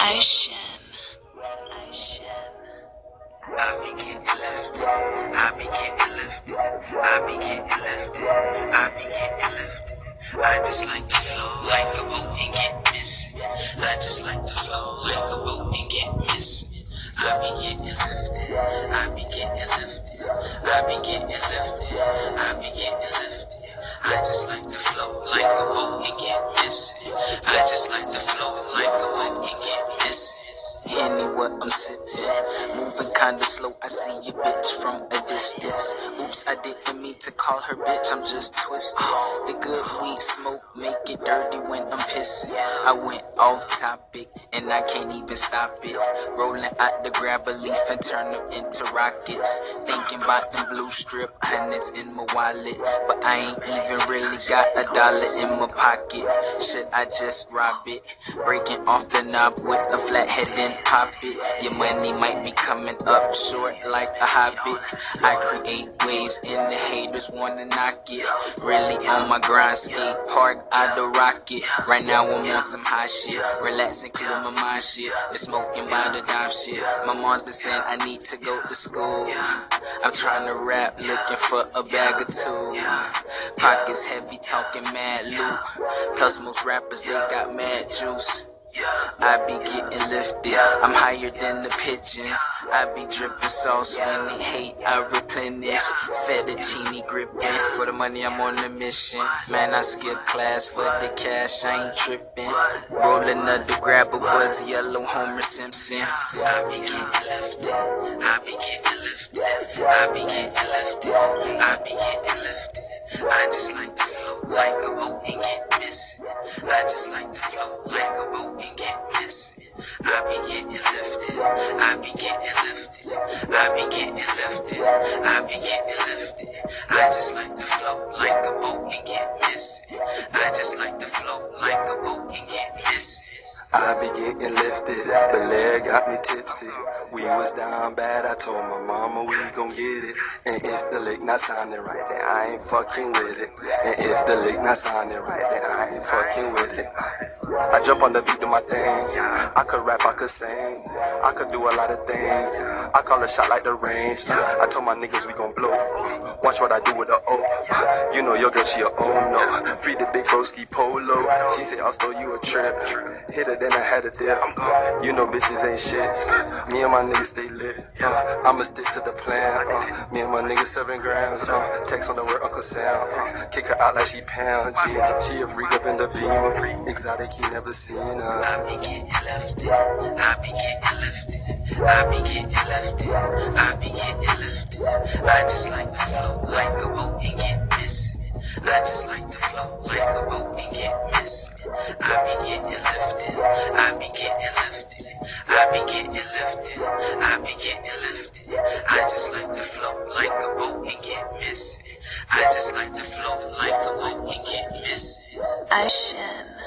Ocean. I be getting lifted. I be getting lifted. Kinda slow, I see you bitch from a distance. Oops, I didn't mean to call her bitch, I'm just twisted. The good weed smoke make it dirty when I'm pissing. I went off topic and I can't even stop it. Rolling out the grab a leaf and turn them into rockets. Thinking about them blue strip hundreds in my wallet. But I ain't even really got a dollar in my pocket. Should I just rob it? Breaking off the knob with a flat head and pop it. Your money might be coming up short like a hobbit. I create waves and the haters wanna knock it. Really on my grind, skate park, I the rocket. Right now I'm on some high shit. Relaxing, clear my mind shit. The smoking by the dime shit. My mom's been saying I need to go to school. I'm trying to rap, looking for a bag or two. Pockets heavy, talking mad loot. Plus most rappers, they got mad juice. I be getting lifted, I'm higher than the pigeons. I be dripping sauce when they hate, I replenish. Fettuccine gripping, for the money I'm on a mission. Man, I skip class for the cash, I ain't tripping. Rolling up the grab a buzz, yellow Homer Simpson. I be getting lifted, I be getting lifted, I be getting lifted, I be getting lifted. I just I just like to float like a boat and get missing. I just like to float like a boat and get missing. I be getting lifted, but leg got me tipsy. We was down bad, I told my mama we gon' get it. And if the lick not sounding right, then I ain't fucking with it. And if the lick not sounding right, then I ain't fucking with it. Jump on the beat, do my thing. I could rap, I could sing. I could do a lot of things. I call a shot like the range. I told my niggas we gon' blow. Watch what I do with the O. You know your girl, she a oh no. Free the big broski polo. She say I'll throw you a trip. Hit her, then I had a dip. You know bitches ain't shit. Me and my niggas stay lit. Uh, I'ma stick to the plan. Uh, me and my niggas seven grams. Uh, text on the word Uncle Sam. Uh, kick her out like she pound. G. She a freak up in the beam. Exotic, he never I be getting lifted, I be getting lifted, I be getting lifted, I be getting lifted. I just like to float like a boat and get missing. I just like to float like a boat and get missing. I be getting lifted, I be getting lifted, I be getting lifted, I be getting lifted. I just like to float like a boat and get missing. I just like to float like a boat and get missing. I should.